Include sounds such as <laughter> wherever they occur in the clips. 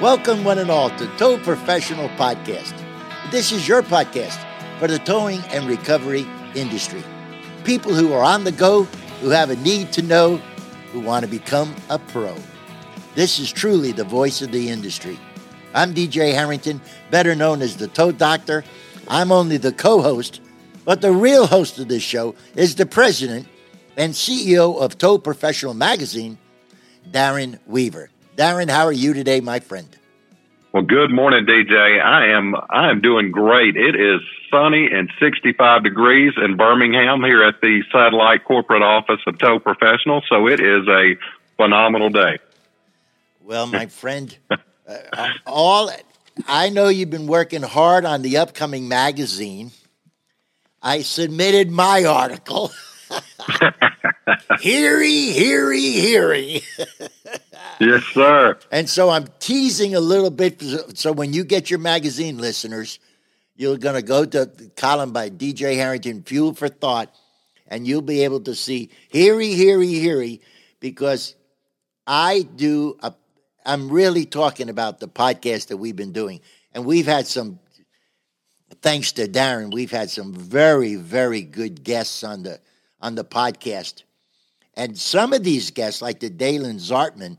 Welcome, one and all, to Tow Professional Podcast. This is your podcast for the towing and recovery industry. People who are on the go, who have a need to know, who want to become a pro. This is truly the voice of the industry. I'm DJ Harrington, better known as the Tow Doctor. I'm only the co host, but the real host of this show is the president and CEO of Tow Professional Magazine, Darren Weaver. Darren, how are you today, my friend? Well, good morning, DJ. I am I am doing great. It is sunny and 65 degrees in Birmingham here at the satellite corporate office of Tow Professional. So it is a phenomenal day. Well, my friend, <laughs> uh, all I know you've been working hard on the upcoming magazine. I submitted my article. <laughs> heary, heary, heary. yes, sir. And so I'm teasing a little bit. So when you get your magazine, listeners, you're going to go to the column by DJ Harrington, Fuel for Thought, and you'll be able to see heary, heary, heary, because I do a, I'm really talking about the podcast that we've been doing. And we've had some, thanks to Darren, we've had some very, very good guests on the on the podcast. And some of these guests, like the Dalen Zartman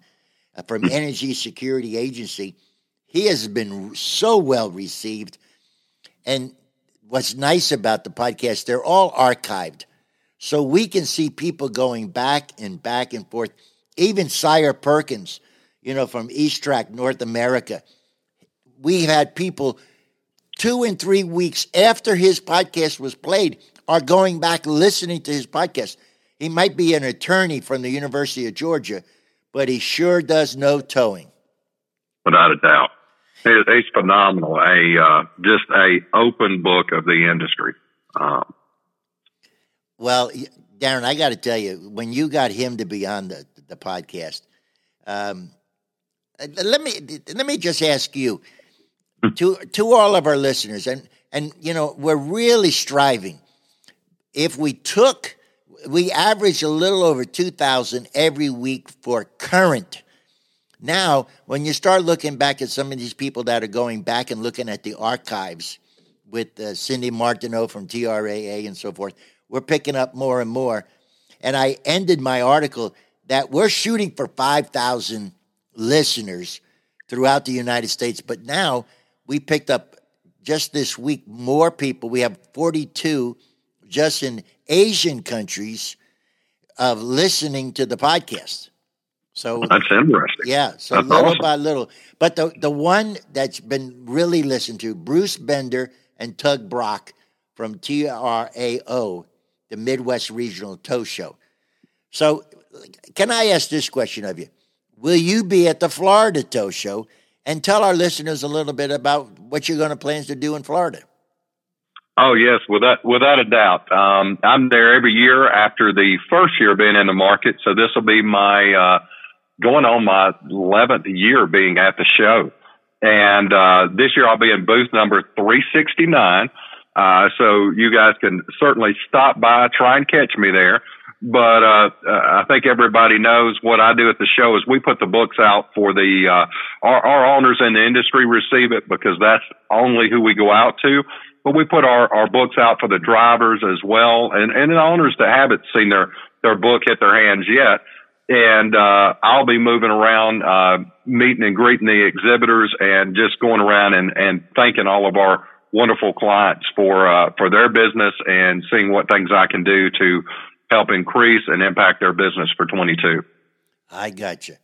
uh, from <clears throat> Energy Security Agency, he has been so well received. And what's nice about the podcast, they're all archived. So we can see people going back and back and forth. Even Sire Perkins, you know, from East Track, North America. We had people two and three weeks after his podcast was played are going back listening to his podcast. He might be an attorney from the University of Georgia, but he sure does know towing. Without a doubt. He's phenomenal. A uh, just a open book of the industry. Um, well, Darren, I got to tell you, when you got him to be on the the podcast, um, let me let me just ask you hmm. to to all of our listeners, and and you know we're really striving. If we took we average a little over 2,000 every week for current. Now, when you start looking back at some of these people that are going back and looking at the archives with uh, Cindy Martineau from TRAA and so forth, we're picking up more and more. And I ended my article that we're shooting for 5,000 listeners throughout the United States. But now we picked up just this week more people. We have 42 just in Asian countries of listening to the podcast. So that's interesting. Yeah. So that's little awesome. by little. But the the one that's been really listened to, Bruce Bender and Tug Brock from TRAO, the Midwest Regional Tow Show. So can I ask this question of you? Will you be at the Florida Tow Show and tell our listeners a little bit about what you're going to plans to do in Florida? Oh yes, without without a doubt. Um, I'm there every year after the first year being in the market, so this will be my uh, going on my eleventh year being at the show. And uh, this year I'll be in booth number 369. Uh, so you guys can certainly stop by, try and catch me there. But uh, I think everybody knows what I do at the show is we put the books out for the uh, our, our owners in the industry receive it because that's only who we go out to but we put our, our books out for the drivers as well and, and the owners that haven't seen their, their book hit their hands yet. And, uh, I'll be moving around, uh, meeting and greeting the exhibitors and just going around and, and thanking all of our wonderful clients for, uh, for their business and seeing what things I can do to help increase and impact their business for 22. I got you.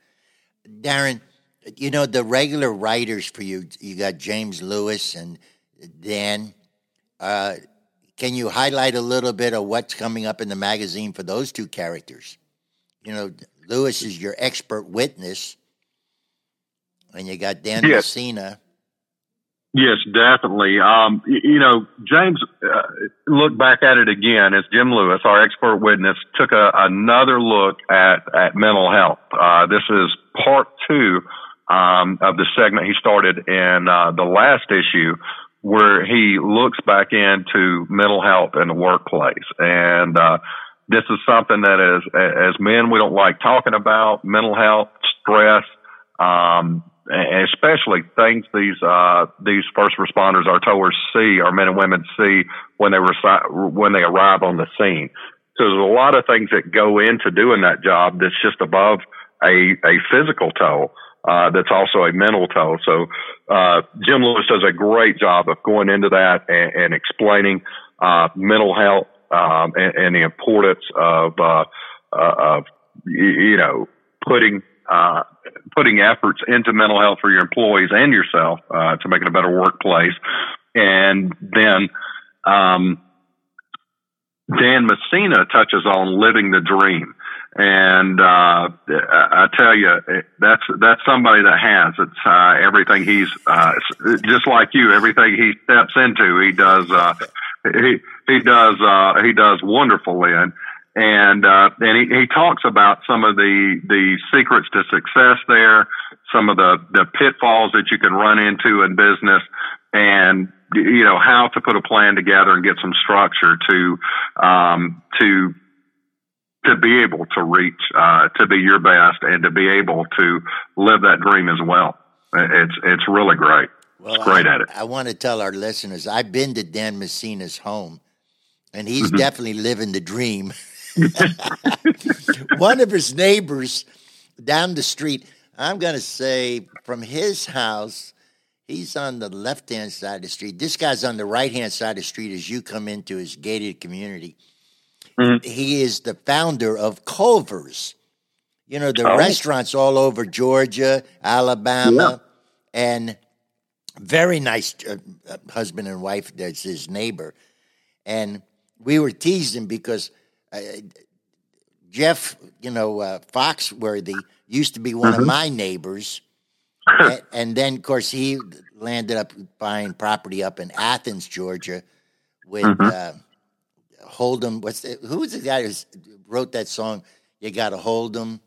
Darren, you know, the regular writers for you, you got James Lewis and Dan uh, can you highlight a little bit of what's coming up in the magazine for those two characters? You know, Lewis is your expert witness, and you got Dan yes. Messina. Yes, definitely. Um, you know, James, uh, look back at it again as Jim Lewis, our expert witness, took a, another look at, at mental health. Uh, this is part two um, of the segment he started in uh, the last issue where he looks back into mental health in the workplace. And, uh, this is something that as, as men, we don't like talking about mental health, stress, um, especially things these, uh, these first responders, our towers see, our men and women see when they when they arrive on the scene. So there's a lot of things that go into doing that job that's just above a, a physical toll. Uh, that's also a mental toll. So, uh, Jim Lewis does a great job of going into that and, and explaining, uh, mental health, um, and, and, the importance of, uh, uh, of, you know, putting, uh, putting efforts into mental health for your employees and yourself, uh, to make it a better workplace. And then, um, Dan Messina touches on living the dream. And, uh, I tell you, that's, that's somebody that has, it's, uh, everything he's, uh, just like you, everything he steps into, he does, uh, he, he does, uh, he does wonderful in. And, uh, and he, he talks about some of the, the secrets to success there, some of the, the pitfalls that you can run into in business and, you know, how to put a plan together and get some structure to, um, to, to be able to reach, uh, to be your best and to be able to live that dream as well. It's, it's really great. Well, it's great I, at it. I want to tell our listeners, I've been to Dan Messina's home and he's mm-hmm. definitely living the dream. <laughs> <laughs> One of his neighbors down the street, I'm going to say from his house, he's on the left hand side of the street. This guy's on the right hand side of the street as you come into his gated community. Mm-hmm. He is the founder of Culver's. You know, the oh. restaurants all over Georgia, Alabama, yeah. and very nice uh, uh, husband and wife that's his neighbor. And we were teasing because uh, Jeff, you know, uh, Foxworthy used to be one mm-hmm. of my neighbors. <laughs> and, and, then, of course, he landed up buying property up in Athens, Georgia, with mm-hmm. Uh, hold them. What's the, who was the guy who wrote that song? You got to hold them.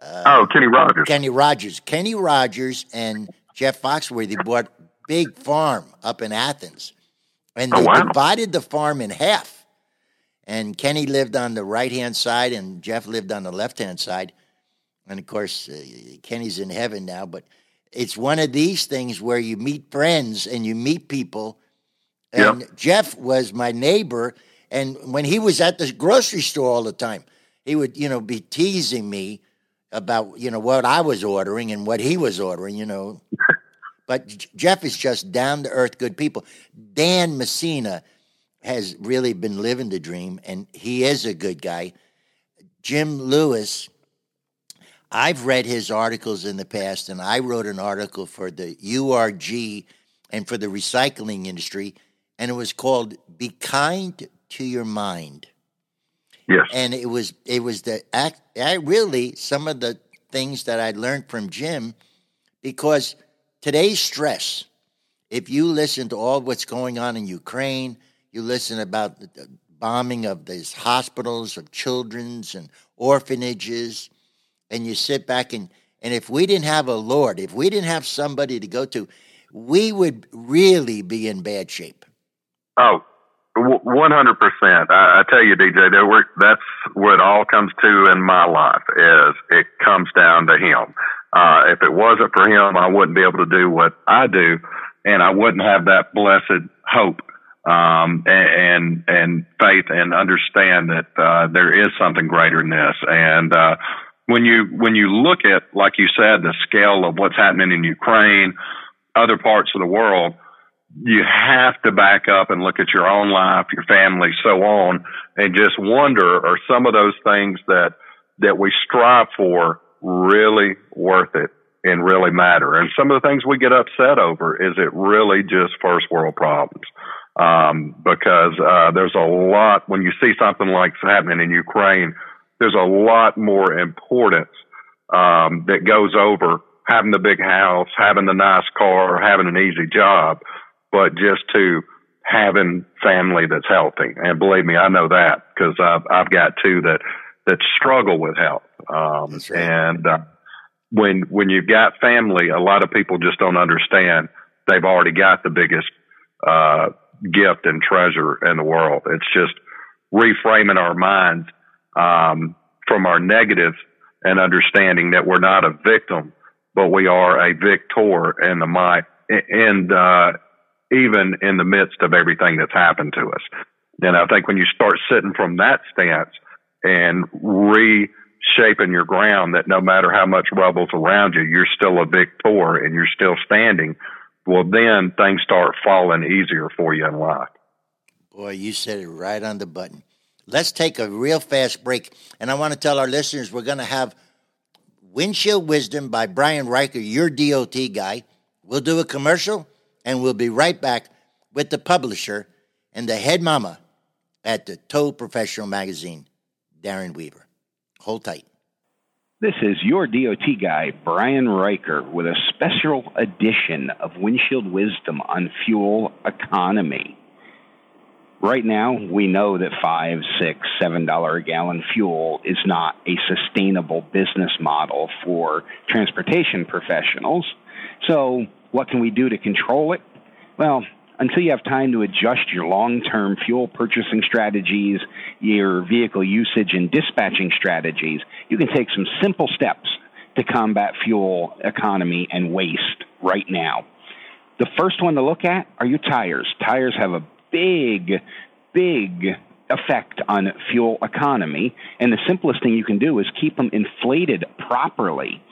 Uh, oh, Kenny Rogers. Kenny Rogers. Kenny Rogers and Jeff Foxworthy bought big farm up in Athens, and oh, they oh, wow. divided the farm in half. And Kenny lived on the right hand side, and Jeff lived on the left hand side. And of course, uh, Kenny's in heaven now. But it's one of these things where you meet friends and you meet people. And yep. Jeff was my neighbor, and when he was at the grocery store all the time, he would, you know, be teasing me about, you know, what I was ordering and what he was ordering, you know. <laughs> but Jeff is just down to earth, good people. Dan Messina has really been living the dream, and he is a good guy. Jim Lewis, I've read his articles in the past, and I wrote an article for the URG and for the recycling industry, and it was called "Be Kind to your mind. Yes. And it was it was the act I really some of the things that I learned from Jim because today's stress, if you listen to all what's going on in Ukraine, you listen about the bombing of these hospitals of children's and orphanages, and you sit back and and if we didn't have a Lord, if we didn't have somebody to go to, we would really be in bad shape. Oh, one hundred percent. I tell you, DJ, that that's what it all comes to in my life. Is it comes down to him. Uh, if it wasn't for him, I wouldn't be able to do what I do, and I wouldn't have that blessed hope um, and, and faith, and understand that uh, there is something greater than this. And uh, when you when you look at, like you said, the scale of what's happening in Ukraine, other parts of the world you have to back up and look at your own life, your family, so on, and just wonder are some of those things that that we strive for really worth it and really matter? And some of the things we get upset over is it really just first world problems? Um, because uh, there's a lot when you see something like happening in Ukraine, there's a lot more importance um, that goes over having the big house, having the nice car, having an easy job but just to having family that's healthy. And believe me, I know that because I've, I've got two that, that struggle with health. Um, right. and, uh, when, when you've got family, a lot of people just don't understand they've already got the biggest, uh, gift and treasure in the world. It's just reframing our minds um, from our negatives and understanding that we're not a victim, but we are a victor in the mind, and uh, even in the midst of everything that's happened to us. And I think when you start sitting from that stance and reshaping your ground, that no matter how much rubble's around you, you're still a victor and you're still standing. Well, then things start falling easier for you in life. Boy, you said it right on the button. Let's take a real fast break. And I want to tell our listeners we're going to have Windshield Wisdom by Brian Riker, your DOT guy. We'll do a commercial and we'll be right back with the publisher and the head mama at the Tow Professional magazine, Darren Weaver. Hold tight. This is your DOT guy, Brian Riker, with a special edition of Windshield Wisdom on fuel economy. Right now, we know that five, six, seven dollar a gallon fuel is not a sustainable business model for transportation professionals. So, what can we do to control it? Well, until you have time to adjust your long term fuel purchasing strategies, your vehicle usage and dispatching strategies, you can take some simple steps to combat fuel economy and waste right now. The first one to look at are your tires. Tires have a big, big effect on fuel economy, and the simplest thing you can do is keep them inflated properly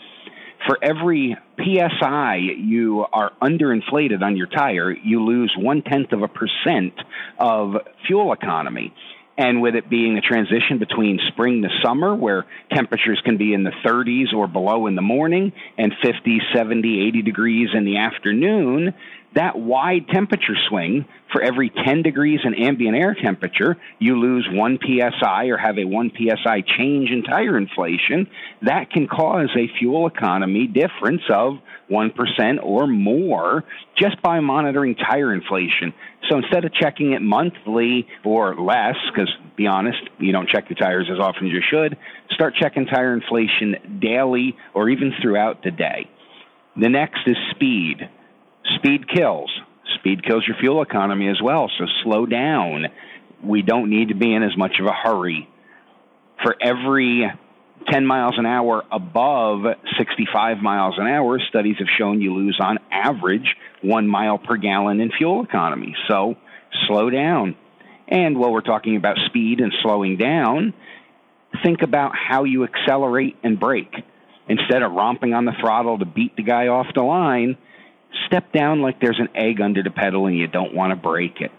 for every psi you are underinflated on your tire, you lose one tenth of a percent of fuel economy. And with it being a transition between spring to summer, where temperatures can be in the 30s or below in the morning and 50, 70, 80 degrees in the afternoon, that wide temperature swing for every 10 degrees in ambient air temperature, you lose 1 psi or have a 1 psi change in tire inflation. That can cause a fuel economy difference of 1% or more just by monitoring tire inflation. So instead of checking it monthly or less, because be honest, you don't check your tires as often as you should, start checking tire inflation daily or even throughout the day. The next is speed. Speed kills. Speed kills your fuel economy as well, so slow down. We don't need to be in as much of a hurry. For every 10 miles an hour above 65 miles an hour, studies have shown you lose on average one mile per gallon in fuel economy. So slow down. And while we're talking about speed and slowing down, think about how you accelerate and brake. Instead of romping on the throttle to beat the guy off the line, step down like there's an egg under the pedal and you don't want to break it.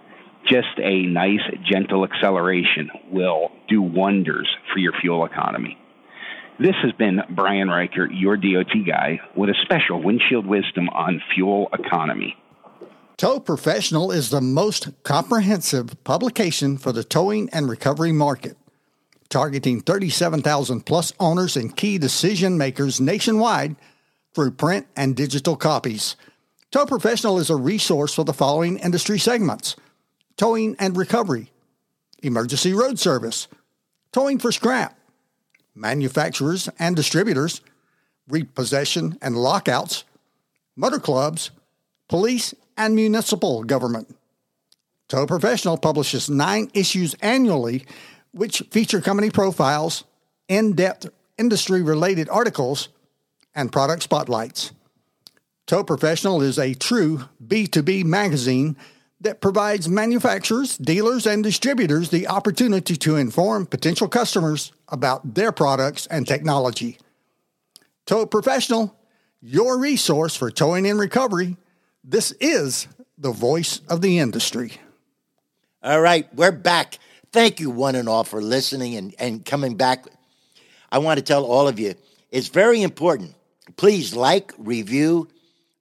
Just a nice, gentle acceleration will do wonders for your fuel economy. This has been Brian Riker, your DOT guy, with a special windshield wisdom on fuel economy. Tow Professional is the most comprehensive publication for the towing and recovery market, targeting 37,000 plus owners and key decision makers nationwide through print and digital copies. Tow Professional is a resource for the following industry segments towing and recovery, emergency road service, towing for scrap, manufacturers and distributors, repossession and lockouts, motor clubs, police and municipal government. Tow Professional publishes nine issues annually, which feature company profiles, in depth industry related articles, and product spotlights. Tow Professional is a true B2B magazine that provides manufacturers, dealers, and distributors the opportunity to inform potential customers about their products and technology. Tow Professional, your resource for towing and recovery. This is the voice of the industry. All right, we're back. Thank you, one and all, for listening and, and coming back. I want to tell all of you it's very important. Please like, review,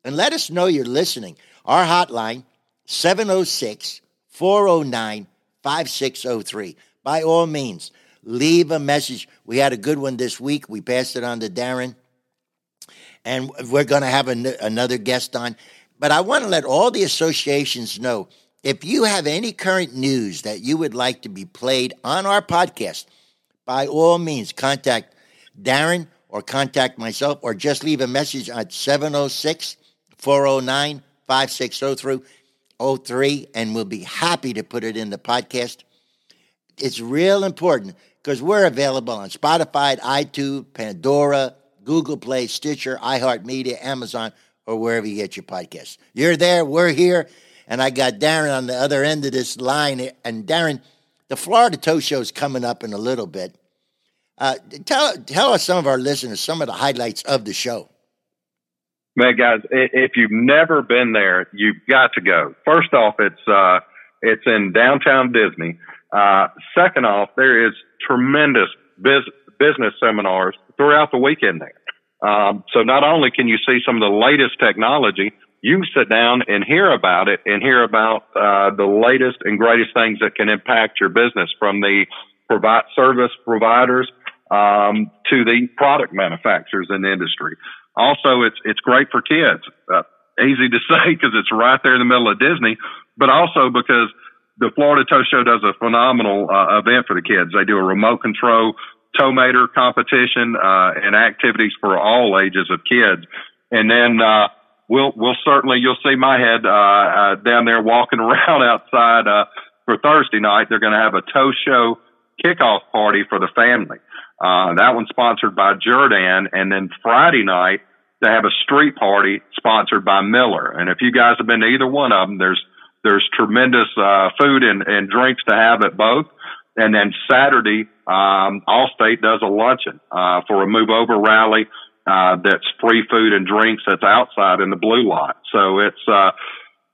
and let us know you're listening. Our hotline, 706 409 5603. By all means, leave a message. We had a good one this week. We passed it on to Darren, and we're going to have an, another guest on. But I want to let all the associations know if you have any current news that you would like to be played on our podcast, by all means, contact Darren or contact myself or just leave a message at 706 409 5603. 03, and we'll be happy to put it in the podcast. It's real important because we're available on Spotify, iTunes, Pandora, Google Play, Stitcher, iHeartMedia, Amazon, or wherever you get your podcasts. You're there, we're here, and I got Darren on the other end of this line. And Darren, the Florida Tow Show is coming up in a little bit. Uh, tell tell us some of our listeners some of the highlights of the show. Man, guys, if you've never been there, you've got to go. First off, it's uh, it's in downtown Disney. Uh, second off, there is tremendous biz- business seminars throughout the weekend there. Um, so not only can you see some of the latest technology, you sit down and hear about it and hear about uh, the latest and greatest things that can impact your business from the provide service providers um, to the product manufacturers in the industry. Also, it's it's great for kids. Uh, easy to <laughs> say because it's right there in the middle of Disney, but also because the Florida Tow Show does a phenomenal uh, event for the kids. They do a remote control Towmater competition uh, and activities for all ages of kids, and then uh, we'll we'll certainly you'll see my head uh, uh, down there walking <laughs> around outside uh, for Thursday night. They're going to have a tow show kickoff party for the family. Uh, that one's sponsored by Jerr-Dan. And then Friday night, they have a street party sponsored by Miller. And if you guys have been to either one of them, there's, there's tremendous, uh, food and, and drinks to have at both. And then Saturday, um, Allstate does a luncheon, uh, for a move over rally, uh, that's free food and drinks that's outside in the blue lot. So it's, uh,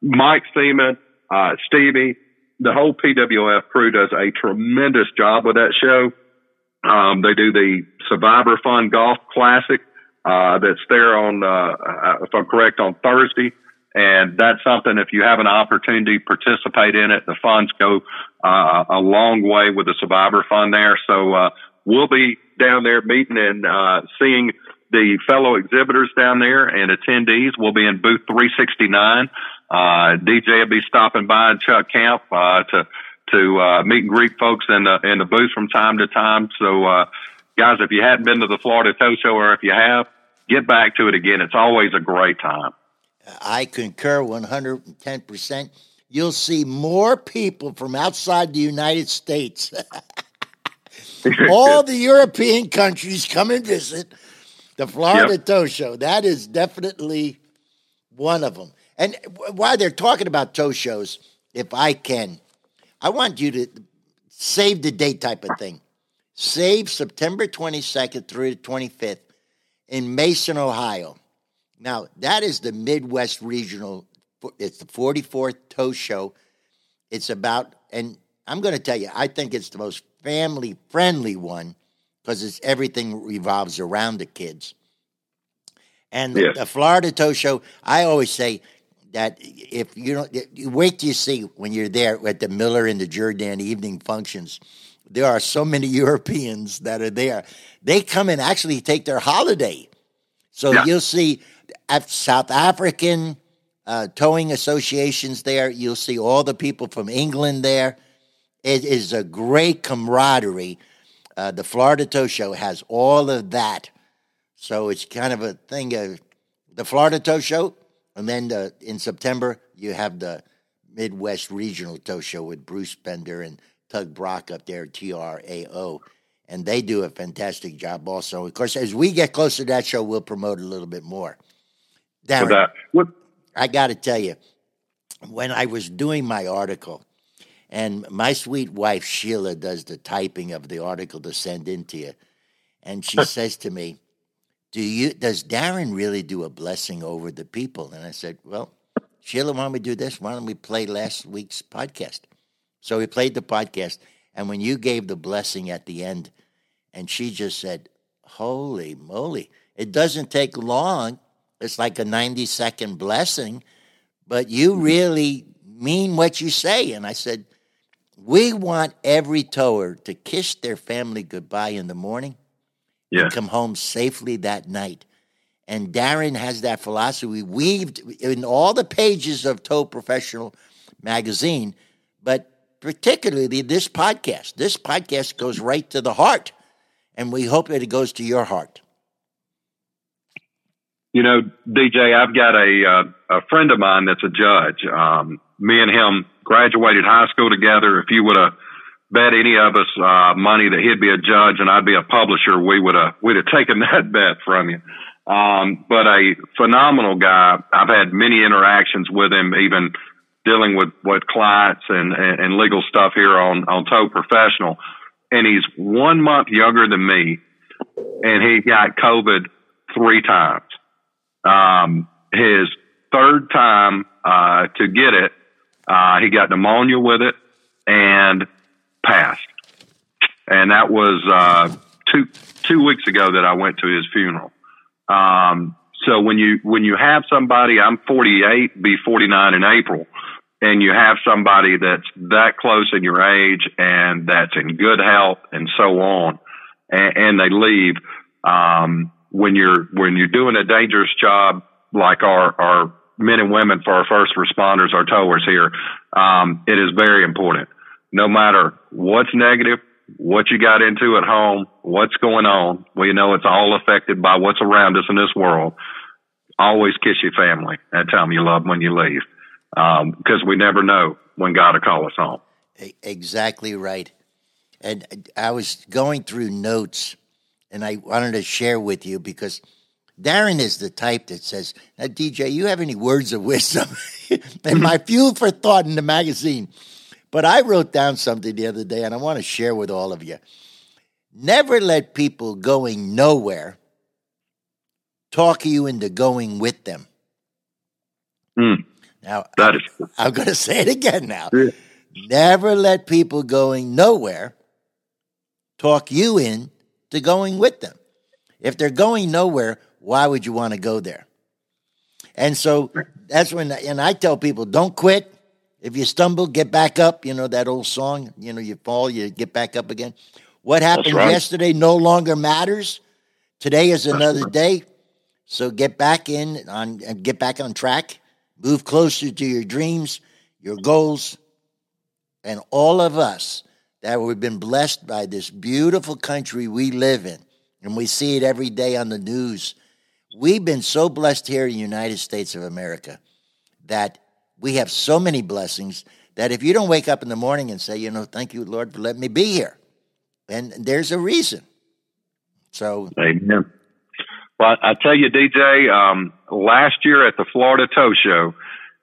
Mike Seaman, uh, Stevie, the whole PWF crew does a tremendous job with that show. Um, they do the Survivor Fund Golf Classic uh, that's there on, uh, if I'm correct, on Thursday. And that's something, if you have an opportunity to participate in it, the funds go uh, a long way with the Survivor Fund there. So uh, we'll be down there meeting and uh, seeing the fellow exhibitors down there and attendees. We'll be in booth 369. Uh, DJ will be stopping by and Chuck Camp uh, to to uh, meet and greet folks in the in the booth from time to time. So, uh, guys, if you hadn't been to the Florida Tow Show, or if you have, get back to it again. It's always a great time. I concur 110%. You'll see more people from outside the United States. <laughs> All the European countries come and visit the Florida yep. Tow Show. That is definitely one of them. And while they're talking about tow shows, if I can, I want you to save the date type of thing. Save September 22nd through the 25th in Mason, Ohio. Now, that is the Midwest Regional, it's the 44th Tow Show. It's about, and I'm going to tell you, I think it's the most family friendly one because it's everything revolves around the kids. And yes. the, Florida Tow Show, I always say, that if you don't you wait till you see when you're there at the Miller and the Jerr-Dan evening functions, there are so many <laughs> Europeans that are there. They come and actually take their holiday. So yeah. you'll see South African uh, towing associations there. You'll see all the people from England there. It is a great camaraderie. Uh, the Florida Tow Show has all of that. So it's kind of a thing of the Florida Tow Show and then the, in September, you have the Midwest Regional Tow Show with Bruce Bender and Tug Brock up there, TRAO. And they do a fantastic job also. Of course, as we get closer to that show, we'll promote a little bit more. Darren, that, what? I got to tell you, when I was doing my article, and my sweet wife Sheila does the typing of the article to send in to you, and she <laughs> says to me, do you does Darren really do a blessing over the people? And I said, Well, Sheila, why don't we do this? Why don't we play last week's podcast? So we played the podcast, and when you gave the blessing at the end, and she just said, Holy moly. It doesn't take long. It's like a 90 second blessing, but you mm-hmm. really mean what you say. And I said, We want every tower to kiss their family goodbye in the morning yeah. and come home safely that night. And Darren has that philosophy weaved in all the pages of Tow Professional magazine, but particularly this podcast. This podcast goes right to the heart, and we hope that it goes to your heart. You know, DJ, I've got a uh, a friend of mine that's a judge um, me and him graduated high school together. If you would have bet any of us uh, money that he'd be a judge and I'd be a publisher, we would have we'd have taken <laughs> that bet from you. Um, but a phenomenal guy. I've had many interactions with him, even dealing with with clients and, and, and legal stuff here on on Tow Professional. And he's one month younger than me, and he got COVID three times. Um, his third time uh, to get it, uh, he got pneumonia with it and passed. And that was uh, two two weeks ago that I went to his funeral. Um, so when you when you have somebody, I'm 48, be 49 in April, and you have somebody that's that close in your age and that's in good health and so on, and, and they leave. Um, when you're when you're doing a dangerous job like our our men and women for our first responders, our towers here, um, it is very important. No matter what's negative, what you got into at home, what's going on. We know it's all affected by what's around us in this world. Always kiss your family and tell them you love them when you leave, because um, we never know when God will call us home. Exactly right. And I was going through notes, and I wanted to share with you because Darren is the type that says, now, DJ, you have any words of wisdom? <laughs> and my <laughs> fuel for thought in the magazine but I wrote down something the other day and I want to share with all of you. Never let people going nowhere talk you into going with them. Mm, now, that is. <laughs> I'm going to say it again now. Yeah. Never let people going nowhere talk you in to going with them. If they're going nowhere, why would you want to go there? And so that's when, and I tell people, don't quit, if you stumble, get back up. You know that old song. You know, you fall, you get back up again. What happened right. yesterday no longer matters. Today is another <laughs> day. So get back in on and get back on track. Move closer to your dreams, your goals, and all of us that we've been blessed by this beautiful country we live in, and we see it every day on the news. We've been so blessed here in the United States of America that we have so many blessings that if you don't wake up in the morning and say, you know, thank you, Lord, for letting me be here, and there's a reason. So, amen. Well, I tell you, DJ, um, last year at the Florida Tow Show,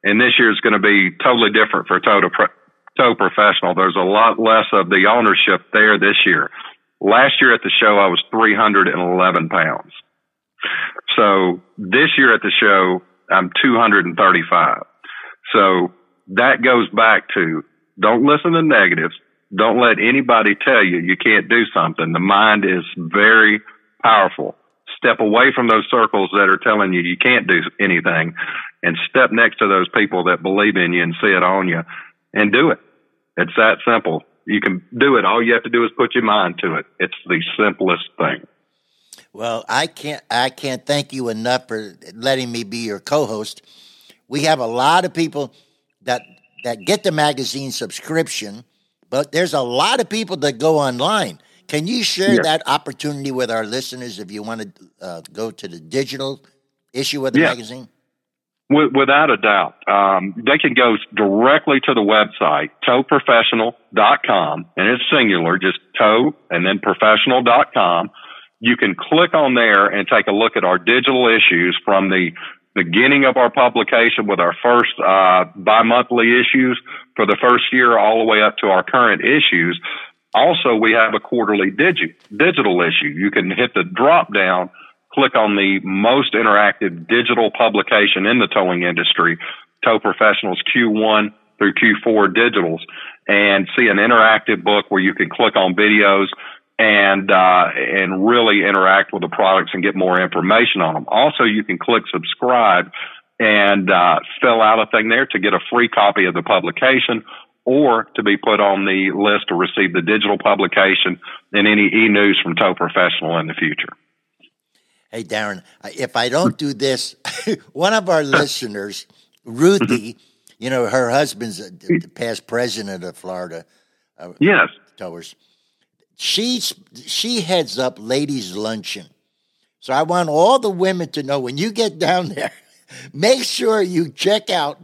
and this year is going to be totally different for Tow, to tow Professional. There's a lot less of the ownership there this year. Last year at the show, I was 311 pounds. So this year at the show, I'm 235. So that goes back to don't listen to negatives. Don't let anybody tell you you can't do something. The mind is very powerful. Step away from those circles that are telling you you can't do anything and step next to those people that believe in you and see it on you and do it. It's that simple. You can do it. All you have to do is put your mind to it. It's the simplest thing. Well, I can't I can't thank you enough for letting me be your co-host we have a lot of people that that get the magazine subscription, but there's a lot of people that go online. Can you share that opportunity with our listeners if you want to uh, go to the digital issue of the magazine? Without a doubt. Um, they can go directly to the website, towprofessional.com, and it's singular, just tow and then professional.com. You can click on there and take a look at our digital issues from the beginning of our publication with our first uh, bi-monthly issues for the first year all the way up to our current issues. Also, we have a quarterly digi- digital issue. You can hit the drop down, click on the most interactive digital publication in the towing industry, Tow Professionals Q1 through Q4 digitals, and see an interactive book where you can click on videos and uh, and really interact with the products and get more information on them. Also, you can click subscribe and uh, fill out a thing there to get a free copy of the publication or to be put on the list to receive the digital publication and any e-news from Tow Professional in the future. Hey, Darren, if I don't do this, <laughs> one of our listeners, Ruthie, you know, her husband's the past president of Florida. Uh, yes. Towers she's she heads up ladies luncheon. So I want all the women to know when you get down there, <laughs> make sure you check out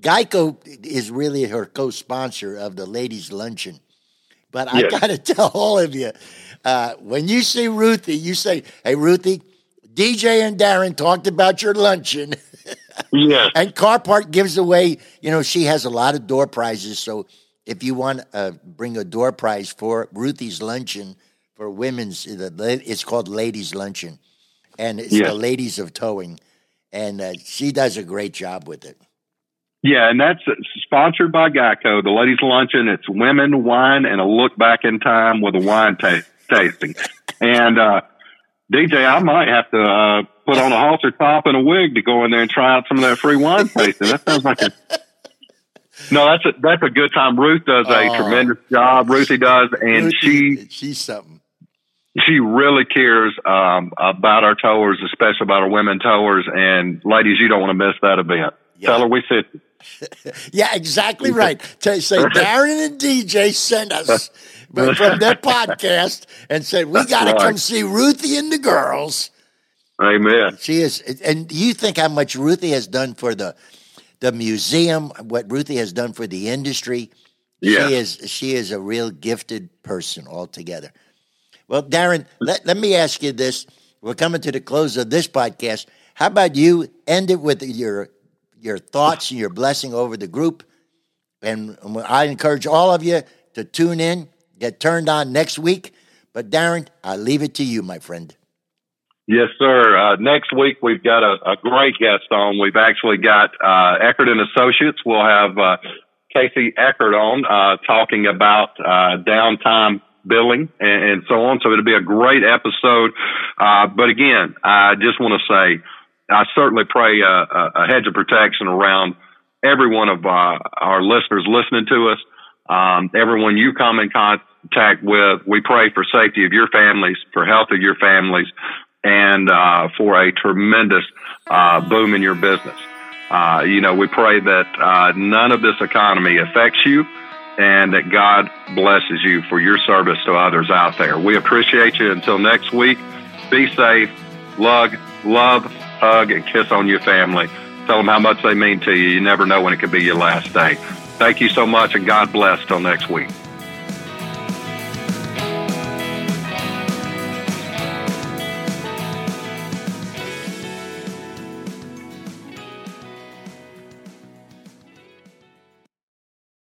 Geico is really her co-sponsor of the ladies' luncheon. But I <laughs> got to tell all of you, uh, when you see Ruthie, you say, "Hey, Ruthie, DJ and Darren talked about your luncheon." <laughs> Yes. And Car Park gives away, you know, she has a lot of door prizes. So if you want to uh, bring a door prize for Ruthie's Luncheon for women's, it's called Ladies Luncheon. And it's Yes. the Ladies of Towing. And uh, she does a great job with it. Yeah, and that's sponsored by Geico. The ladies' luncheon. It's women, wine, and a look back in time with a wine ta- tasting. And uh, DJ, I might have to uh, put on a halter top and a wig to go in there and try out some of that free wine tasting. That sounds like a no. That's a that's a good time. Ruth does a Oh. tremendous job. Ruthie does, and she she's something. she really cares um, about our towers, especially about our women towers. And ladies, you don't want to miss that event. Yeah. Tell her we said. <laughs> Yeah, exactly right. Say <laughs> Darren and DJ sent us <laughs> from their podcast and said, We got to Right. come see Ruthie and the girls. Amen. She is, and you think how much Ruthie has done for the the museum, what Ruthie has done for the industry. Yeah. She is she is a real gifted person altogether. Well, Darren, let, let me ask you this. We're coming to the close of this podcast. How about you end it with your your thoughts and your blessing over the group? And I encourage all of you to tune in, get turned on next week. But Darren, I leave it to you, my friend. Yes, sir. Uh, next week we've got a, a great guest on. We've actually got uh, Eckert and Associates. We'll have uh, Casey Eckert on uh, talking about uh, downtime billing and, and so on. So it'll be a great episode. Uh, but again, I just want to say I certainly pray a, a, hedge of protection around every one of our listeners listening to us. Um, everyone you come in contact with, we pray for safety of your families, for health of your families, and uh, for a tremendous uh, boom in your business. Uh, you know, we pray that uh, none of this economy affects you and that God blesses you for your service to others out there. We appreciate you. Until next week, be safe, lug, love, hug, and kiss on your family. Tell them how much they mean to you. You never know when it could be your last day. Thank you so much, and God bless till next week.